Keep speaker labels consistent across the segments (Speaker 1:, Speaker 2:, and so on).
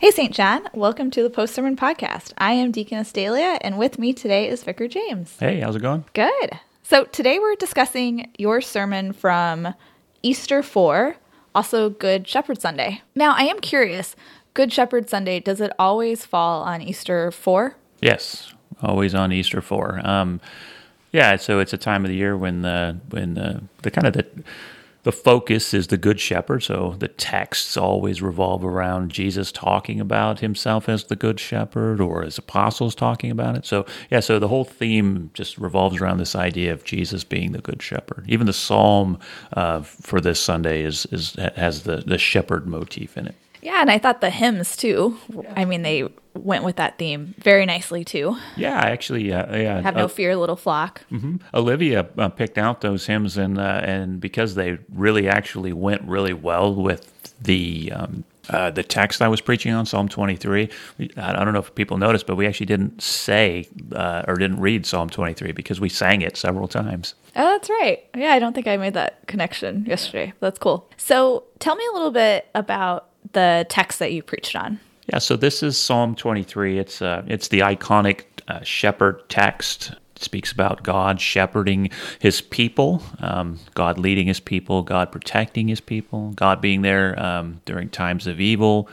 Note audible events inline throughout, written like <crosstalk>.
Speaker 1: Hey, St. John. Welcome to the Post Sermon Podcast. I am Deaconess Dehlia, and with me today is Vicar James.
Speaker 2: Hey, how's it going?
Speaker 1: Good. So, today we're discussing your sermon from Easter 4, also Good Shepherd Sunday. Now, I am curious Good Shepherd Sunday, does it always fall on Easter 4?
Speaker 2: Yes, always on Easter 4. Um, yeah, so it's a time of the year when the, when the, the kind of the, the focus is the good shepherd. So the texts always revolve around jesus talking about himself as the good shepherd or his apostles talking about it. So yeah so the whole theme just revolves around this idea of jesus being the good shepherd. Even the psalm uh, for this sunday is, is has the, the shepherd motif in it
Speaker 1: yeah, and I thought the hymns too. I mean, they went with that theme very nicely too.
Speaker 2: Yeah, I actually, uh, yeah.
Speaker 1: Have no uh, fear, little flock.
Speaker 2: Mm-hmm. Olivia uh, picked out those hymns, and uh, and because they really actually went really well with the. Um, uh, the text I was preaching on, Psalm 23. I don't know if people noticed, but we actually didn't say uh, or didn't read Psalm 23 because we sang it several times.
Speaker 1: Oh, that's right. Yeah, I don't think I made that connection yesterday. That's cool. So tell me a little bit about the text that you preached on.
Speaker 2: Yeah, so this is Psalm 23. It's uh, it's the iconic uh, shepherd text. It speaks about God shepherding His people, um, God leading His people, God protecting His people, God being there um, during times of evil,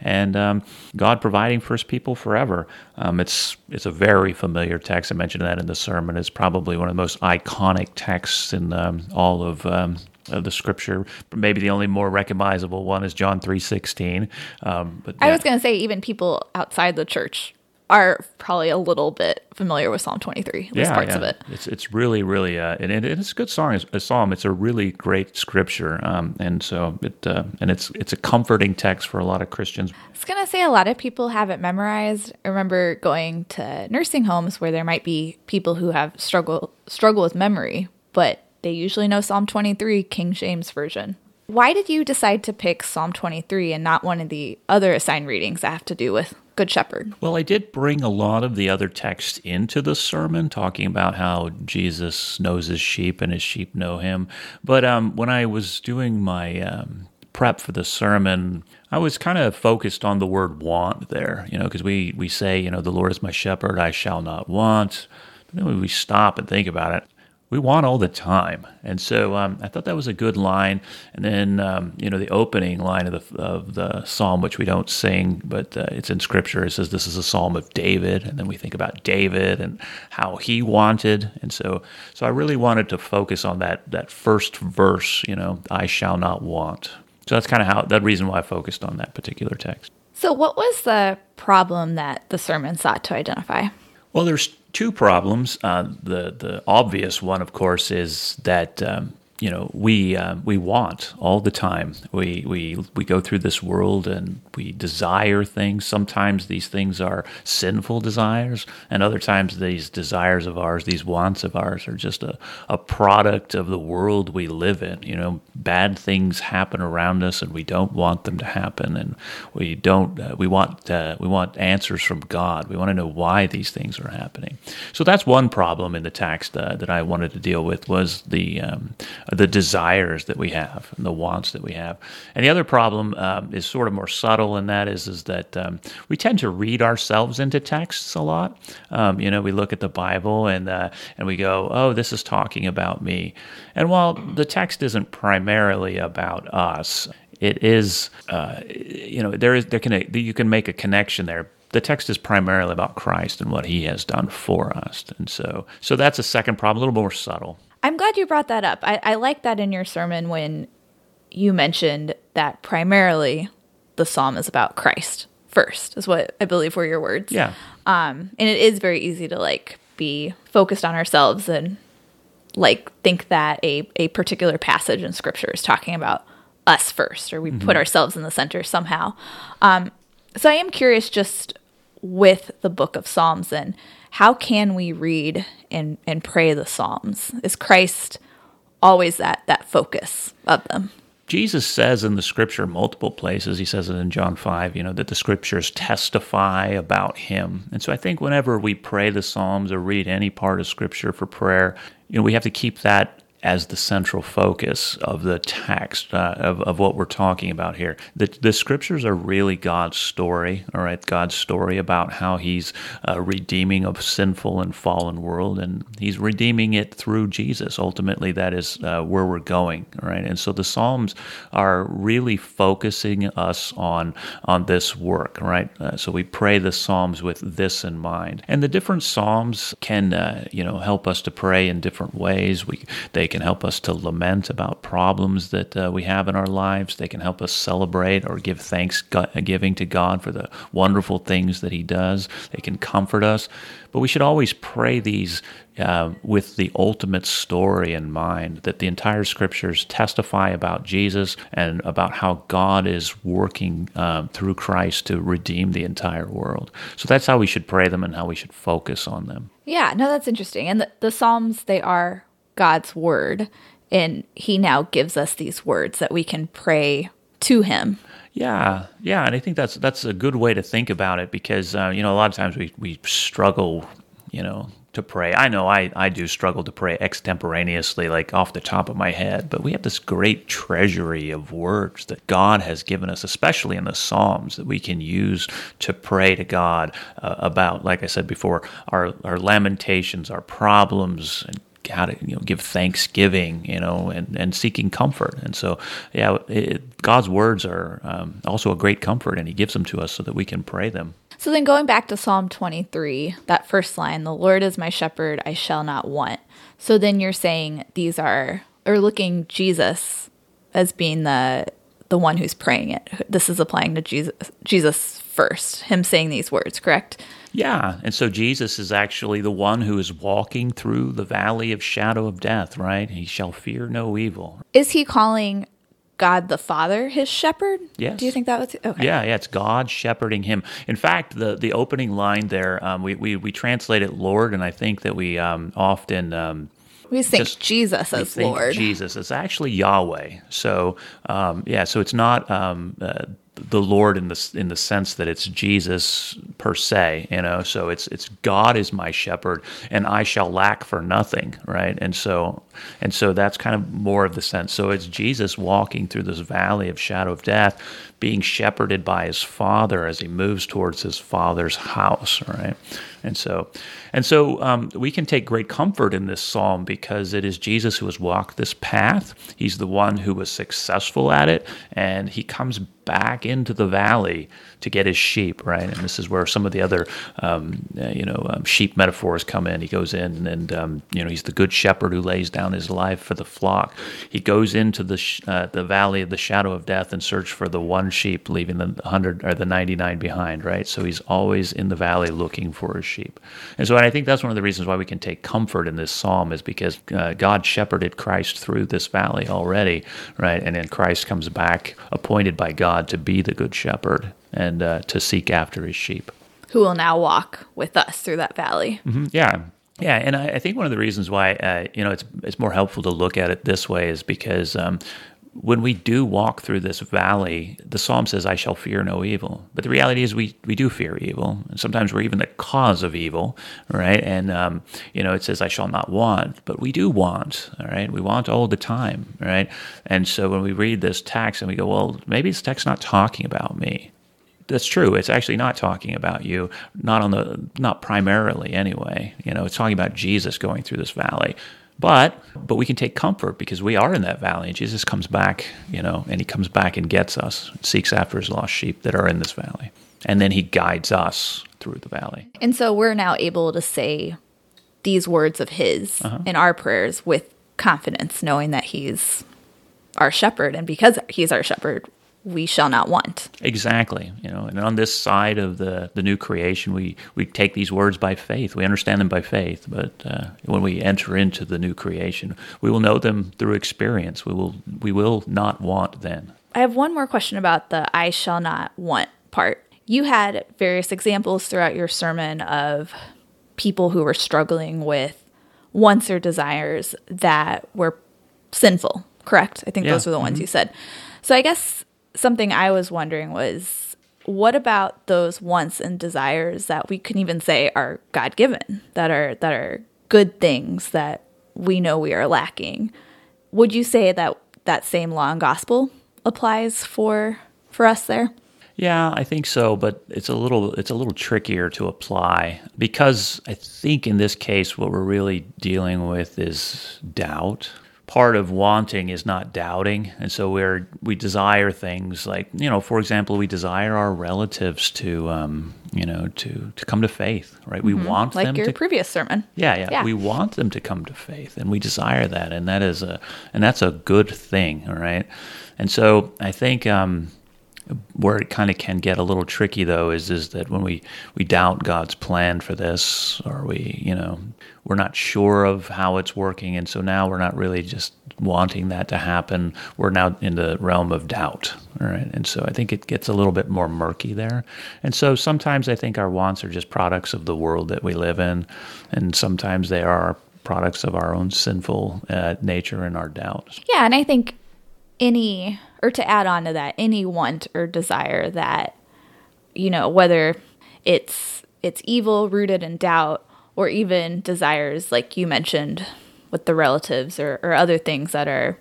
Speaker 2: and um, God providing for His people forever. Um, it's it's a very familiar text. I mentioned that in the sermon. It's probably one of the most iconic texts in um, all of um, of the scripture. Maybe the only more recognizable one is John three sixteen. Um,
Speaker 1: but yeah. I was going to say even people outside the church are probably a little bit familiar with Psalm 23, at least yeah, parts yeah. of it.
Speaker 2: It's it's really really uh, and, it's a good song, it's a psalm. It's a really great scripture, um, and so it uh, and it's it's a comforting text for a lot of Christians.
Speaker 1: I was gonna say a lot of people have it memorized. I remember going to nursing homes where there might be people who have struggle struggle with memory, but they usually know Psalm 23, King James Version. Why did you decide to pick Psalm 23 and not one of the other assigned readings that have to do with Good Shepherd?
Speaker 2: Well, I did bring a lot of the other text into the sermon, talking about how Jesus knows his sheep and his sheep know him. But um, when I was doing my um, prep for the sermon, I was kind of focused on the word want there, you know, because we, we say, you know, the Lord is my shepherd, I shall not want. But then we stop and think about it, we want all the time. And so um, I thought that was a good line. And then, um, you know, the opening line of the, of the psalm, which we don't sing, but uh, it's in scripture, it says this is a psalm of David. And then we think about David and how he wanted. And so, so I really wanted to focus on that, that first verse, you know, I shall not want. So that's kind of how, that reason why I focused on that particular text.
Speaker 1: So, what was the problem that the sermon sought to identify?
Speaker 2: Well, there's two problems. Uh, the the obvious one, of course, is that um, you know we uh, we want all the time. We we we go through this world and we desire things. Sometimes these things are sinful desires, and other times these desires of ours, these wants of ours, are just a, a product of the world we live in. You know, bad things happen around us, and we don't want them to happen, and we don't. Uh, we want uh, we want answers from God. We want to know why these things are happening. So that's one problem in the text uh, that I wanted to deal with was the um, the desires that we have and the wants that we have. And the other problem um, is sort of more subtle, and that is is that um, we tend to read ourselves into texts a lot. Um, you know, we look at the Bible and uh, and we go, "Oh, this is talking about me." And while the text isn't primarily about us, it is, uh, you know, there is there can you can make a connection there the text is primarily about Christ and what he has done for us. And so so that's a second problem, a little more subtle.
Speaker 1: I'm glad you brought that up. I, I like that in your sermon when you mentioned that primarily the psalm is about Christ first, is what I believe were your words.
Speaker 2: Yeah.
Speaker 1: Um, and it is very easy to like be focused on ourselves and like think that a, a particular passage in scripture is talking about us first, or we mm-hmm. put ourselves in the center somehow. Um, so I am curious just with the book of Psalms and how can we read and, and pray the Psalms? Is Christ always that that focus of them?
Speaker 2: Jesus says in the scripture multiple places, he says it in John 5, you know, that the scriptures testify about him. And so I think whenever we pray the Psalms or read any part of scripture for prayer, you know, we have to keep that as the central focus of the text uh, of, of what we're talking about here. The, the scriptures are really God's story, all right? God's story about how He's uh, redeeming a sinful and fallen world, and He's redeeming it through Jesus. Ultimately, that is uh, where we're going, all right? And so the Psalms are really focusing us on on this work, right? Uh, so we pray the Psalms with this in mind, and the different Psalms can, uh, you know, help us to pray in different ways. We they can can help us to lament about problems that uh, we have in our lives. They can help us celebrate or give thanksgiving to God for the wonderful things that He does. They can comfort us. But we should always pray these uh, with the ultimate story in mind that the entire scriptures testify about Jesus and about how God is working um, through Christ to redeem the entire world. So that's how we should pray them and how we should focus on them.
Speaker 1: Yeah, no, that's interesting. And the, the Psalms, they are God's word. And he now gives us these words that we can pray to him.
Speaker 2: Yeah, yeah, and I think that's that's a good way to think about it because uh, you know a lot of times we we struggle, you know, to pray. I know I, I do struggle to pray extemporaneously, like off the top of my head, but we have this great treasury of words that God has given us, especially in the Psalms, that we can use to pray to God uh, about, like I said before, our, our lamentations, our problems, and how to you know give thanksgiving, you know, and, and seeking comfort. And so, yeah, it, God's words are um, also a great comfort, and He gives them to us so that we can pray them.
Speaker 1: So then, going back to Psalm 23, that first line, "The Lord is my shepherd; I shall not want." So then you're saying these are, or looking Jesus as being the the one who's praying it. This is applying to Jesus, Jesus first, him saying these words, correct?
Speaker 2: Yeah. And so Jesus is actually the one who is walking through the valley of shadow of death, right? He shall fear no evil.
Speaker 1: Is he calling God the Father his shepherd?
Speaker 2: Yes.
Speaker 1: Do you think that was okay?
Speaker 2: Yeah, yeah, it's God shepherding him. In fact, the the opening line there, um, we, we we translate it Lord, and I think that we um, often. Um,
Speaker 1: we think Jesus as Lord.
Speaker 2: Jesus is actually Yahweh. So, um, yeah, so it's not um, uh, the Lord in the in the sense that it's Jesus per se, you know. So it's it's God is my shepherd, and I shall lack for nothing, right? And so and so that's kind of more of the sense. So it's Jesus walking through this valley of shadow of death, being shepherded by his Father as he moves towards his Father's house, right? And so, and so um, we can take great comfort in this psalm because it is Jesus who has walked this path. He's the one who was successful at it, and he comes back into the valley to get his sheep, right? And this is where some of the other, um, you know, um, sheep metaphors come in. He goes in, and um, you know, he's the good shepherd who lays down his life for the flock. He goes into the sh- uh, the valley of the shadow of death and search for the one sheep, leaving the hundred or the ninety nine behind, right? So he's always in the valley looking for his sheep. And so I think that's one of the reasons why we can take comfort in this psalm is because uh, God shepherded Christ through this valley already, right? And then Christ comes back appointed by God to be the good shepherd and uh, to seek after his sheep.
Speaker 1: Who will now walk with us through that valley.
Speaker 2: Mm-hmm. Yeah. Yeah, and I, I, think one of the reasons why uh, you know it's it's more helpful to look at it this way is because um, when we do walk through this valley, the psalm says, I shall fear no evil. But the reality is, we, we do fear evil. And sometimes we're even the cause of evil, right? And, um, you know, it says, I shall not want, but we do want, all right? We want all the time, right? And so when we read this text and we go, well, maybe this text not talking about me. That's true. It's actually not talking about you, not on the, not primarily anyway. You know, it's talking about Jesus going through this valley. But but we can take comfort because we are in that valley. And Jesus comes back, you know, and he comes back and gets us, seeks after his lost sheep that are in this valley. And then he guides us through the valley.
Speaker 1: And so we're now able to say these words of his uh-huh. in our prayers with confidence, knowing that he's our shepherd. And because he's our shepherd, we shall not want.
Speaker 2: Exactly. You know, and on this side of the, the new creation, we, we take these words by faith. We understand them by faith. But uh, when we enter into the new creation, we will know them through experience. We will we will not want then.
Speaker 1: I have one more question about the I shall not want part. You had various examples throughout your sermon of people who were struggling with wants or desires that were sinful, correct? I think yeah. those were the ones mm-hmm. you said. So I guess something I was wondering was what about those wants and desires that we can even say are God given, that are that are good things that we know we are lacking? would you say that that same law and gospel applies for for us there?
Speaker 2: Yeah, I think so, but it's a little it's a little trickier to apply because I think in this case what we're really dealing with is doubt. Part of wanting is not doubting, and so we're we desire things like you know, for example, we desire our relatives to um, you know to to come to faith, right? We want
Speaker 1: Like
Speaker 2: them
Speaker 1: your
Speaker 2: to
Speaker 1: previous sermon.
Speaker 2: yeah, yeah,
Speaker 1: Yeah.
Speaker 2: We want them to come to faith, and we desire that, and that is a and that's a good thing, all right. And so I think um, where it kind of can get a little tricky, though, is is that when we we doubt God's plan for this, or we you know we're not sure of how it's working, and so now we're not really just wanting that to happen. We're now in the realm of doubt, all right. And so I think it gets a little bit more murky there. And so sometimes I think our wants are just products of the world that we live in, and sometimes they are products of our own sinful uh, nature and our doubts.
Speaker 1: Yeah, and I think any or to add on to that, any want or desire that you know, whether it's it's evil rooted in doubt or even desires like you mentioned with the relatives or, or other things that are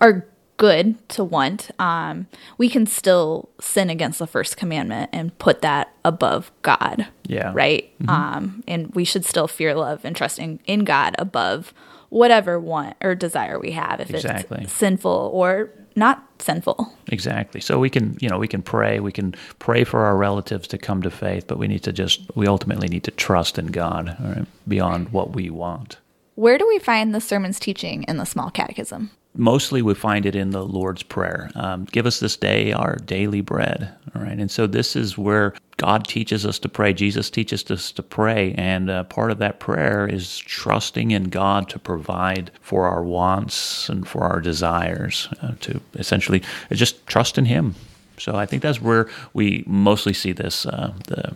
Speaker 1: are good to want, um, we can still sin against the first commandment and put that above God.
Speaker 2: Yeah.
Speaker 1: Right? Um, and we should still fear, love, and trust in, in God above whatever want or desire we have, if
Speaker 2: Exactly.
Speaker 1: it's sinful or not sinful.
Speaker 2: Exactly. So we can, you know, we can pray. We can pray for our relatives to come to faith, but we need to just, we ultimately need to trust in God right, beyond what we want.
Speaker 1: Where do we find the sermon's teaching in the small catechism?
Speaker 2: Mostly we find it in the Lord's Prayer. Um, Give us this day our daily bread. All right. And so this is where God teaches us to pray. Jesus teaches us to pray. And uh, part of that prayer is trusting in God to provide for our wants and for our desires, uh, to essentially just trust in Him. So I think that's where we mostly see this. Uh, the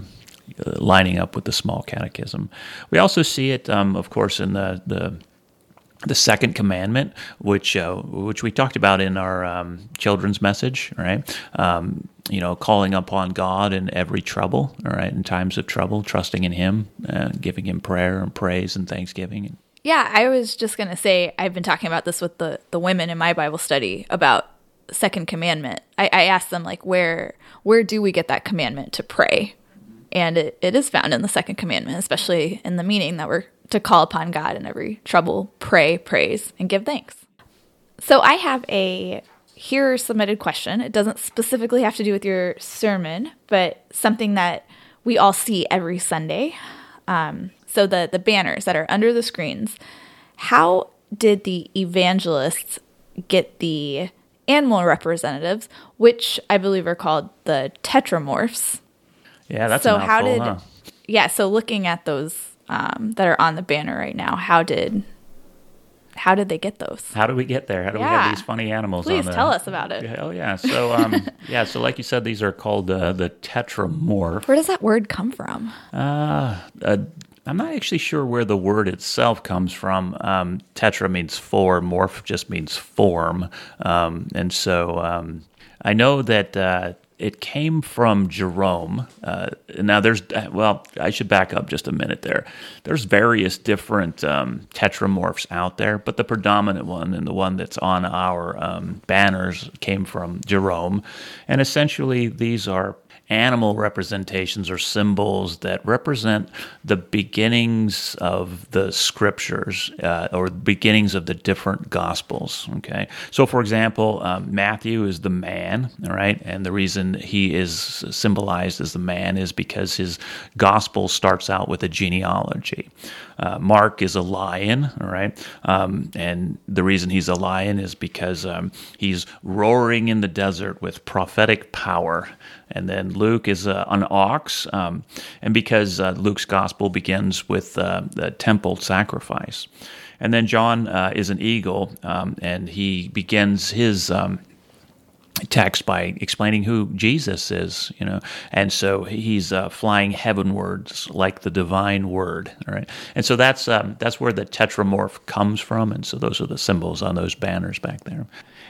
Speaker 2: uh, lining up with the small catechism. We also see it, um, of course, in the, the the second commandment, which uh, which we talked about in our um, children's message, right? Um, you know, calling upon God in every trouble, all right, in times of trouble, trusting in Him, uh, giving Him prayer and praise and thanksgiving.
Speaker 1: Yeah, I was just gonna say I've been talking about this with the the women in my Bible study about second commandment. I, I asked them like where where do we get that commandment to pray? And it, it is found in the second commandment, especially in the meaning that we're to call upon God in every trouble, pray, praise, and give thanks. So I have a here submitted question. It doesn't specifically have to do with your sermon, but something that we all see every Sunday. Um, so the the banners that are under the screens. How did the evangelists get the animal representatives, which I believe are called the tetramorphs?
Speaker 2: Yeah, that's
Speaker 1: so how did
Speaker 2: huh?
Speaker 1: yeah? So looking at those um, that are on the banner right now, how did how did they get those?
Speaker 2: How do we get there? How do we have these funny animals?
Speaker 1: Please
Speaker 2: on the,
Speaker 1: tell us about it.
Speaker 2: Oh yeah. So um, <laughs> yeah. So like you said, these are called uh, the tetramorph.
Speaker 1: Where does that word come from?
Speaker 2: Uh, uh, I'm not actually sure where the word itself comes from. Um, tetra means four, morph just means form. Um, and so um, I know that uh, it came from Jerome. Uh, now, there's, well, I should back up just a minute there. There's various different um, tetramorphs out there, but the predominant one and the one that's on our um, banners came from Jerome. And essentially, these are animal representations or symbols that represent the beginnings of the scriptures uh, or beginnings of the different gospels. Okay, so for example, um, Matthew is the man, all right, and the reason he is symbolized as the man is because his gospel starts out with a genealogy. Uh, Mark is a lion, all right, um, and the reason he's a lion is because um, he's roaring in the desert with prophetic power. And then Luke is uh, an ox, um, and because uh, Luke's gospel begins with uh, the temple sacrifice. And then John uh, is an eagle, um, and he begins his. Text by explaining who Jesus is, you know, and so he's uh, flying heavenwards like the divine word, all right, and so that's um, that's where the tetramorph comes from, and so those are the symbols on those banners back there,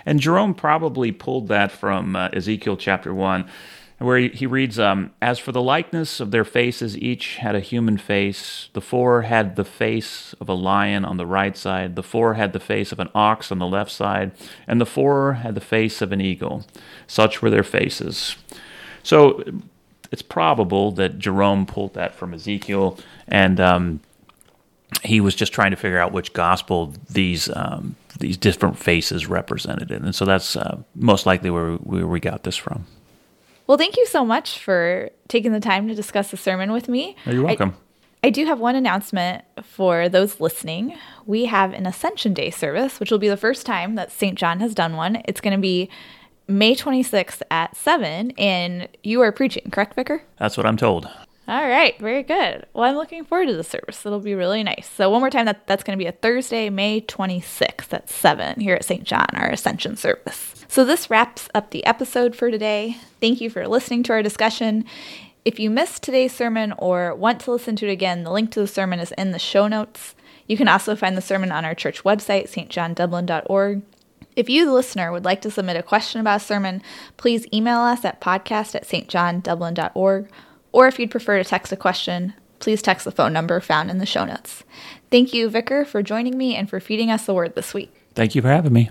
Speaker 2: and Jerome probably pulled that from uh, Ezekiel chapter one. Where he, reads, um, As for the likeness of their faces, each had a human face. The four had the face of a lion on the right side, the four had the face of an ox on the left side, and the four had the face of an eagle. Such were their faces. So it's probable that Jerome pulled that from Ezekiel, and um, he was just trying to figure out which gospel these um, these different faces represented and so that's uh, most likely where, where we got this from.
Speaker 1: Well, thank you so much for taking the time to discuss the sermon with me.
Speaker 2: Oh, you're welcome.
Speaker 1: I, I do have one announcement for those listening. We have an Ascension Day service, which will be the first time that St. John has done one. It's going to be May 26th at 7, and you are preaching, correct, Vicar?
Speaker 2: That's what I'm told.
Speaker 1: All right, very good. Well, I'm looking forward to the service. It'll be really nice. So, one more time, that, that's going to be a Thursday, May 26th at 7 here at St. John, our Ascension service. So, this wraps up the episode for today. Thank you for listening to our discussion. If you missed today's sermon or want to listen to it again, the link to the sermon is in the show notes. You can also find the sermon on our church website, stjohndublin.org. If you, the listener, would like to submit a question about a sermon, please email us at podcast at stjohndublin.org or if you'd prefer to text a question, please text the phone number found in the show notes. Thank you, Vicar, for joining me and for feeding us the word this week.
Speaker 2: Thank you for having me.